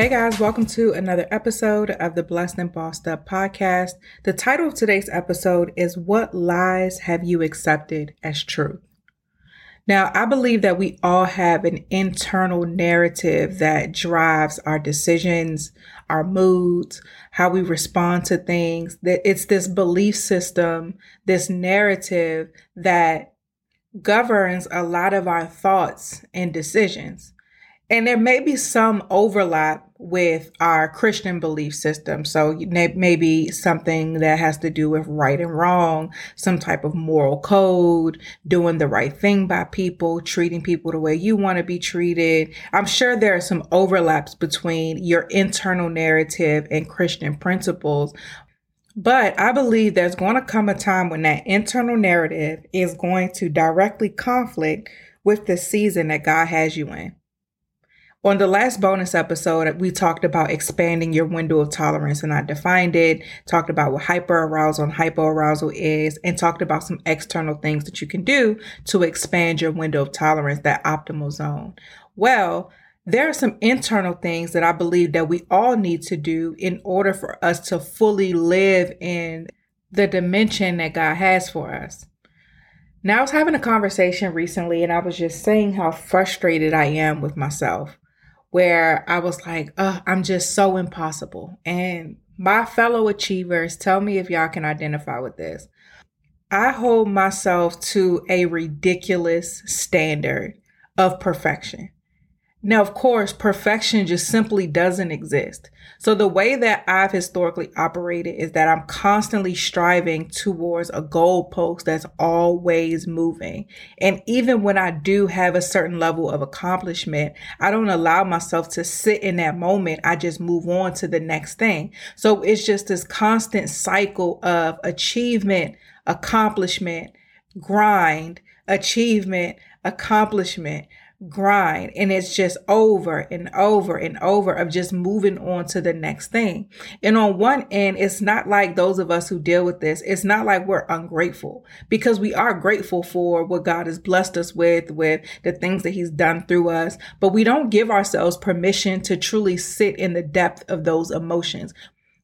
Hey guys, welcome to another episode of the Blessed and Bossed Up podcast. The title of today's episode is What Lies Have You Accepted as Truth? Now, I believe that we all have an internal narrative that drives our decisions, our moods, how we respond to things. That it's this belief system, this narrative that governs a lot of our thoughts and decisions. And there may be some overlap with our Christian belief system. So maybe something that has to do with right and wrong, some type of moral code, doing the right thing by people, treating people the way you want to be treated. I'm sure there are some overlaps between your internal narrative and Christian principles. But I believe there's going to come a time when that internal narrative is going to directly conflict with the season that God has you in. On the last bonus episode, we talked about expanding your window of tolerance and I defined it, talked about what hyperarousal and hypoarousal is, and talked about some external things that you can do to expand your window of tolerance, that optimal zone. Well, there are some internal things that I believe that we all need to do in order for us to fully live in the dimension that God has for us. Now, I was having a conversation recently and I was just saying how frustrated I am with myself where I was like, oh, I'm just so impossible. And my fellow achievers, tell me if y'all can identify with this. I hold myself to a ridiculous standard of perfection. Now, of course, perfection just simply doesn't exist. So the way that I've historically operated is that I'm constantly striving towards a goalpost that's always moving. And even when I do have a certain level of accomplishment, I don't allow myself to sit in that moment. I just move on to the next thing. So it's just this constant cycle of achievement, accomplishment, grind, achievement, accomplishment grind and it's just over and over and over of just moving on to the next thing. And on one end, it's not like those of us who deal with this, it's not like we're ungrateful because we are grateful for what God has blessed us with, with the things that he's done through us, but we don't give ourselves permission to truly sit in the depth of those emotions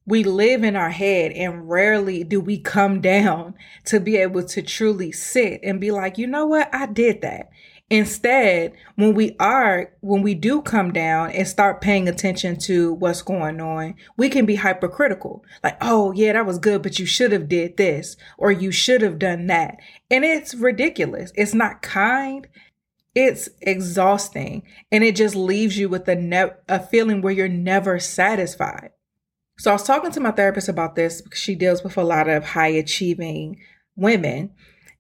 we live in our head and rarely do we come down to be able to truly sit and be like, you know what? I did that. Instead, when we are, when we do come down and start paying attention to what's going on, we can be hypercritical. Like, oh yeah, that was good, but you should have did this or you should have done that. And it's ridiculous. It's not kind. It's exhausting. And it just leaves you with a, ne- a feeling where you're never satisfied. So I was talking to my therapist about this because she deals with a lot of high achieving women.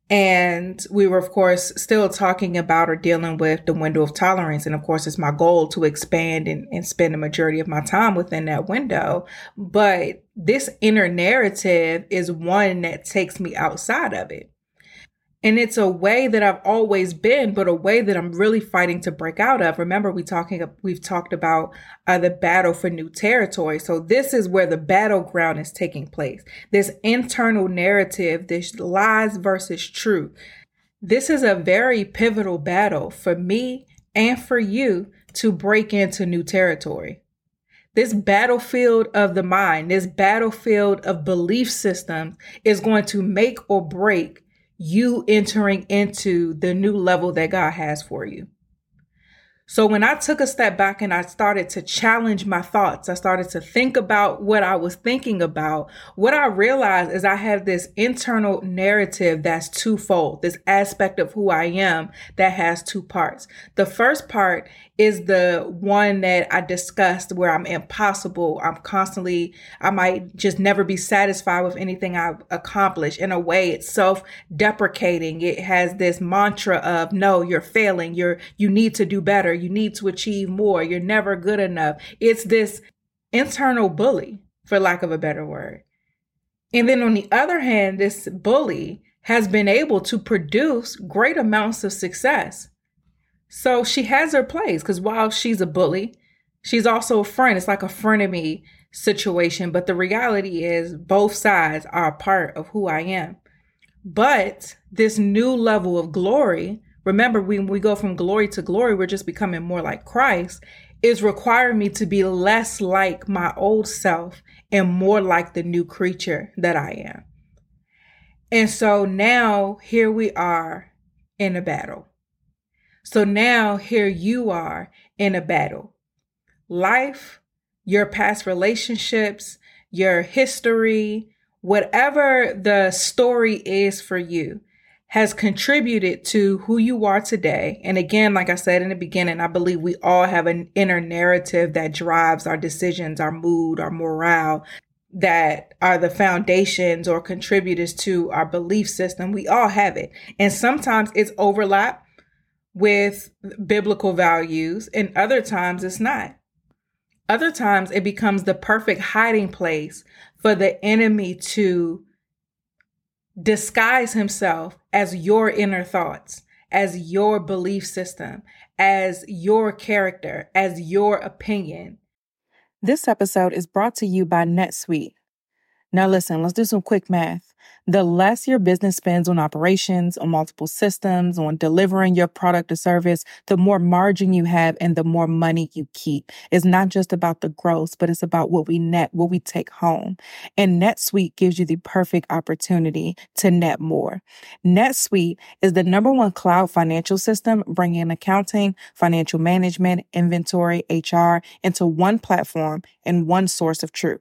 And we were, of course, still talking about or dealing with the window of tolerance. And of course, it's my goal to expand and, and spend the majority of my time within that window. But this inner narrative is one that takes me outside of it. And it's a way that I've always been, but a way that I'm really fighting to break out of. Remember, we talking we've talked about uh, the battle for new territory. So this is where the battleground is taking place. This internal narrative, this lies versus truth. This is a very pivotal battle for me and for you to break into new territory. This battlefield of the mind, this battlefield of belief systems is going to make or break you entering into the new level that God has for you. So when I took a step back and I started to challenge my thoughts, I started to think about what I was thinking about. What I realized is I have this internal narrative that's twofold, this aspect of who I am that has two parts. The first part is the one that I discussed where I'm impossible. I'm constantly, I might just never be satisfied with anything I've accomplished. In a way, it's self deprecating. It has this mantra of, no, you're failing. You're, you need to do better. You need to achieve more. You're never good enough. It's this internal bully, for lack of a better word. And then on the other hand, this bully has been able to produce great amounts of success so she has her place because while she's a bully, she's also a friend. It's like a frenemy situation. But the reality is, both sides are part of who I am. But this new level of glory, remember, when we go from glory to glory, we're just becoming more like Christ, is requiring me to be less like my old self and more like the new creature that I am. And so now here we are in a battle. So now here you are in a battle. Life, your past relationships, your history, whatever the story is for you has contributed to who you are today. And again, like I said in the beginning, I believe we all have an inner narrative that drives our decisions, our mood, our morale, that are the foundations or contributors to our belief system. We all have it. And sometimes it's overlap with biblical values, and other times it's not. Other times it becomes the perfect hiding place for the enemy to disguise himself as your inner thoughts, as your belief system, as your character, as your opinion. This episode is brought to you by NetSuite. Now, listen, let's do some quick math. The less your business spends on operations, on multiple systems, on delivering your product or service, the more margin you have and the more money you keep. It's not just about the gross, but it's about what we net, what we take home. And NetSuite gives you the perfect opportunity to net more. NetSuite is the number one cloud financial system bringing accounting, financial management, inventory, HR into one platform and one source of truth.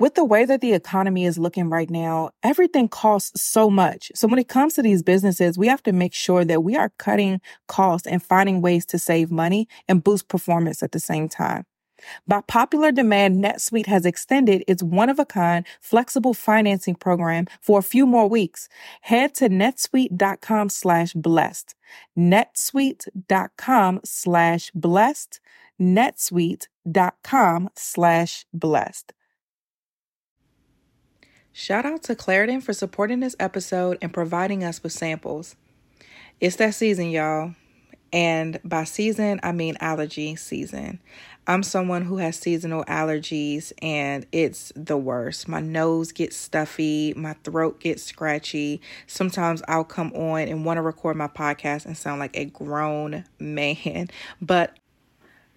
with the way that the economy is looking right now, everything costs so much. So when it comes to these businesses, we have to make sure that we are cutting costs and finding ways to save money and boost performance at the same time. By popular demand, NetSuite has extended its one of a kind flexible financing program for a few more weeks. Head to netsuite.com slash blessed. netsuite.com slash blessed. netsuite.com slash blessed. Shout out to Claritin for supporting this episode and providing us with samples. It's that season, y'all. And by season, I mean allergy season. I'm someone who has seasonal allergies and it's the worst. My nose gets stuffy, my throat gets scratchy. Sometimes I'll come on and want to record my podcast and sound like a grown man. But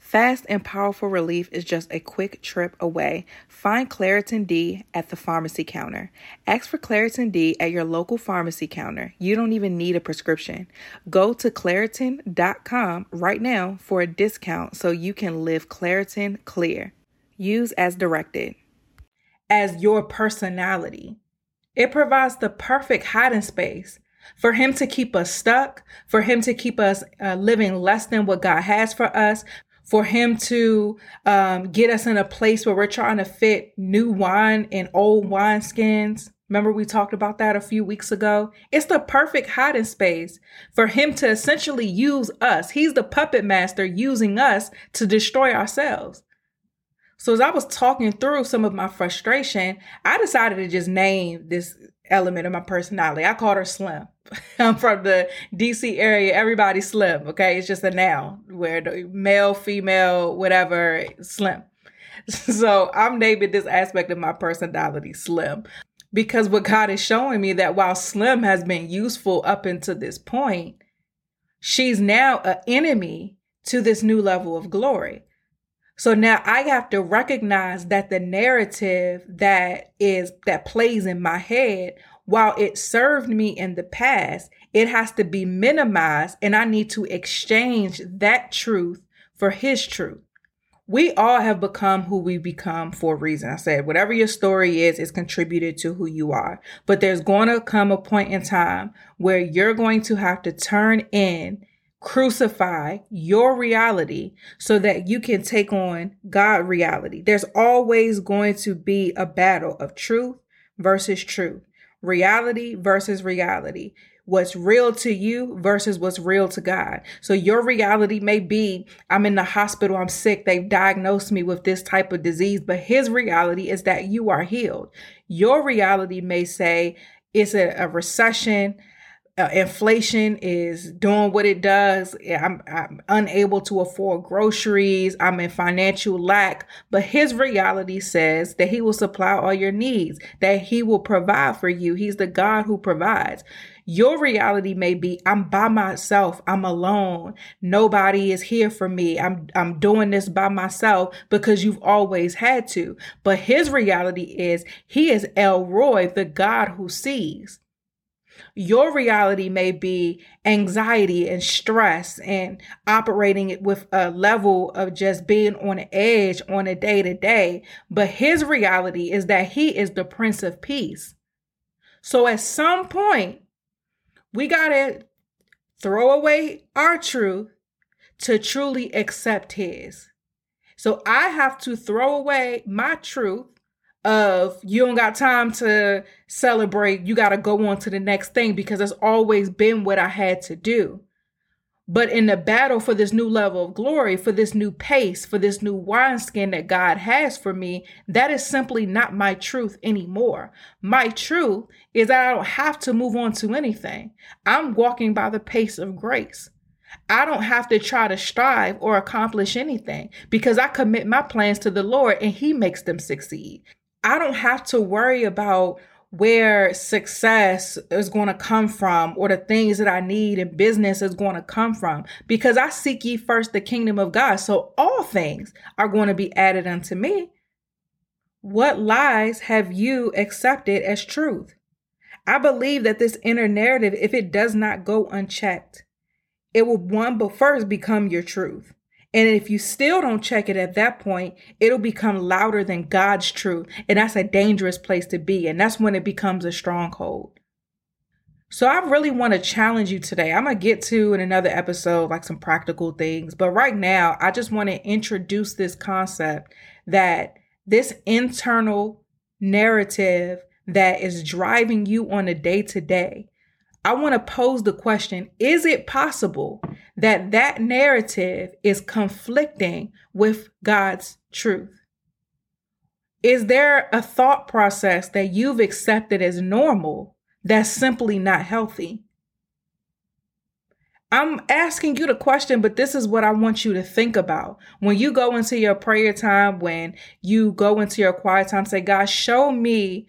Fast and powerful relief is just a quick trip away. Find Claritin D at the pharmacy counter. Ask for Claritin D at your local pharmacy counter. You don't even need a prescription. Go to Claritin.com right now for a discount so you can live Claritin clear. Use as directed. As your personality, it provides the perfect hiding space for him to keep us stuck, for him to keep us uh, living less than what God has for us, for him to um, get us in a place where we're trying to fit new wine in old wine skins. Remember, we talked about that a few weeks ago? It's the perfect hiding space for him to essentially use us. He's the puppet master using us to destroy ourselves. So, as I was talking through some of my frustration, I decided to just name this element of my personality. I called her Slim. I'm from the DC area. Everybody's slim. Okay. It's just a noun where male, female, whatever, slim. So I'm naming this aspect of my personality slim because what God is showing me that while slim has been useful up until this point, she's now an enemy to this new level of glory. So now I have to recognize that the narrative that is that plays in my head while it served me in the past, it has to be minimized and I need to exchange that truth for his truth. We all have become who we become for a reason. I said, whatever your story is, is contributed to who you are. But there's going to come a point in time where you're going to have to turn in, crucify your reality so that you can take on God reality. There's always going to be a battle of truth versus truth reality versus reality what's real to you versus what's real to God. So your reality may be I'm in the hospital, I'm sick, they've diagnosed me with this type of disease, but his reality is that you are healed. Your reality may say it's a, a recession, uh, inflation is doing what it does. I'm, I'm unable to afford groceries. I'm in financial lack. But his reality says that he will supply all your needs, that he will provide for you. He's the God who provides. Your reality may be I'm by myself. I'm alone. Nobody is here for me. I'm I'm doing this by myself because you've always had to. But his reality is he is El Roi, the God who sees. Your reality may be anxiety and stress and operating it with a level of just being on edge on a day to day. But his reality is that he is the Prince of Peace. So at some point, we got to throw away our truth to truly accept his. So I have to throw away my truth of you don't got time to celebrate. You got to go on to the next thing because that's always been what I had to do. But in the battle for this new level of glory, for this new pace, for this new wineskin that God has for me, that is simply not my truth anymore. My truth is that I don't have to move on to anything. I'm walking by the pace of grace. I don't have to try to strive or accomplish anything because I commit my plans to the Lord and He makes them succeed. I don't have to worry about where success is going to come from or the things that I need in business is going to come from because I seek ye first the kingdom of God. So all things are going to be added unto me. What lies have you accepted as truth? I believe that this inner narrative, if it does not go unchecked, it will one but first become your truth. And if you still don't check it at that point, it'll become louder than God's truth. And that's a dangerous place to be. And that's when it becomes a stronghold. So I really want to challenge you today. I'm going to get to in another episode like some practical things, but right now I just want to introduce this concept that this internal narrative that is driving you on a day to day. I want to pose the question, is it possible that that narrative is conflicting with God's truth? Is there a thought process that you've accepted as normal that's simply not healthy? I'm asking you the question, but this is what I want you to think about. When you go into your prayer time, when you go into your quiet time, say, God, show me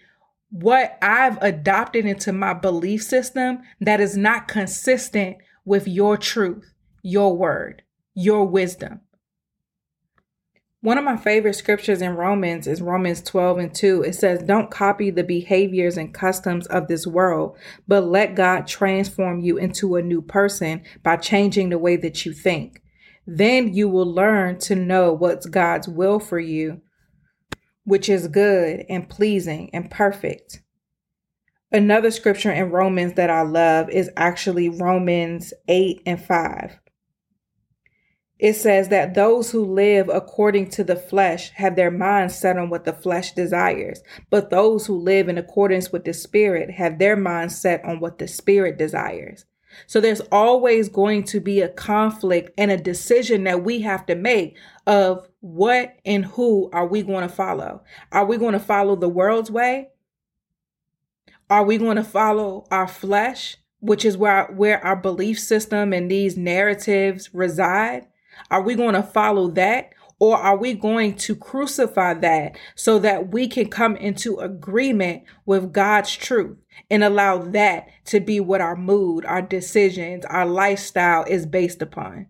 what I've adopted into my belief system that is not consistent with your truth, your word, your wisdom. One of my favorite scriptures in Romans is Romans 12 and 2. It says, Don't copy the behaviors and customs of this world, but let God transform you into a new person by changing the way that you think. Then you will learn to know what's God's will for you, which is good and pleasing and perfect. Another scripture in Romans that I love is actually Romans 8 and 5 it says that those who live according to the flesh have their minds set on what the flesh desires, but those who live in accordance with the spirit have their minds set on what the spirit desires. So there's always going to be a conflict and a decision that we have to make of what and who are we going to follow? Are we going to follow the world's way? Are we going to follow our flesh, which is where, where our belief system and these narratives reside? Are we going to follow that? Or are we going to crucify that so that we can come into agreement with God's truth and allow that to be what our mood, our decisions, our lifestyle is based upon?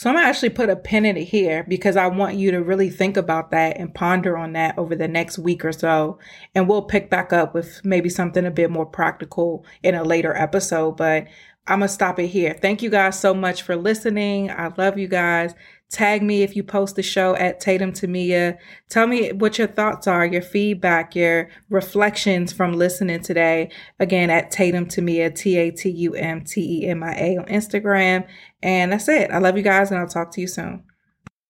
So I'm gonna actually put a pin in it here because I want you to really think about that and ponder on that over the next week or so. And we'll pick back up with maybe something a bit more practical in a later episode. But I'm going to stop it here. Thank you guys so much for listening. I love you guys. Tag me if you post the show at Tatum Temia. Tell me what your thoughts are, your feedback, your reflections from listening today. Again, at Tatum Temia, T A T U M T E M I A on Instagram. And that's it. I love you guys and I'll talk to you soon.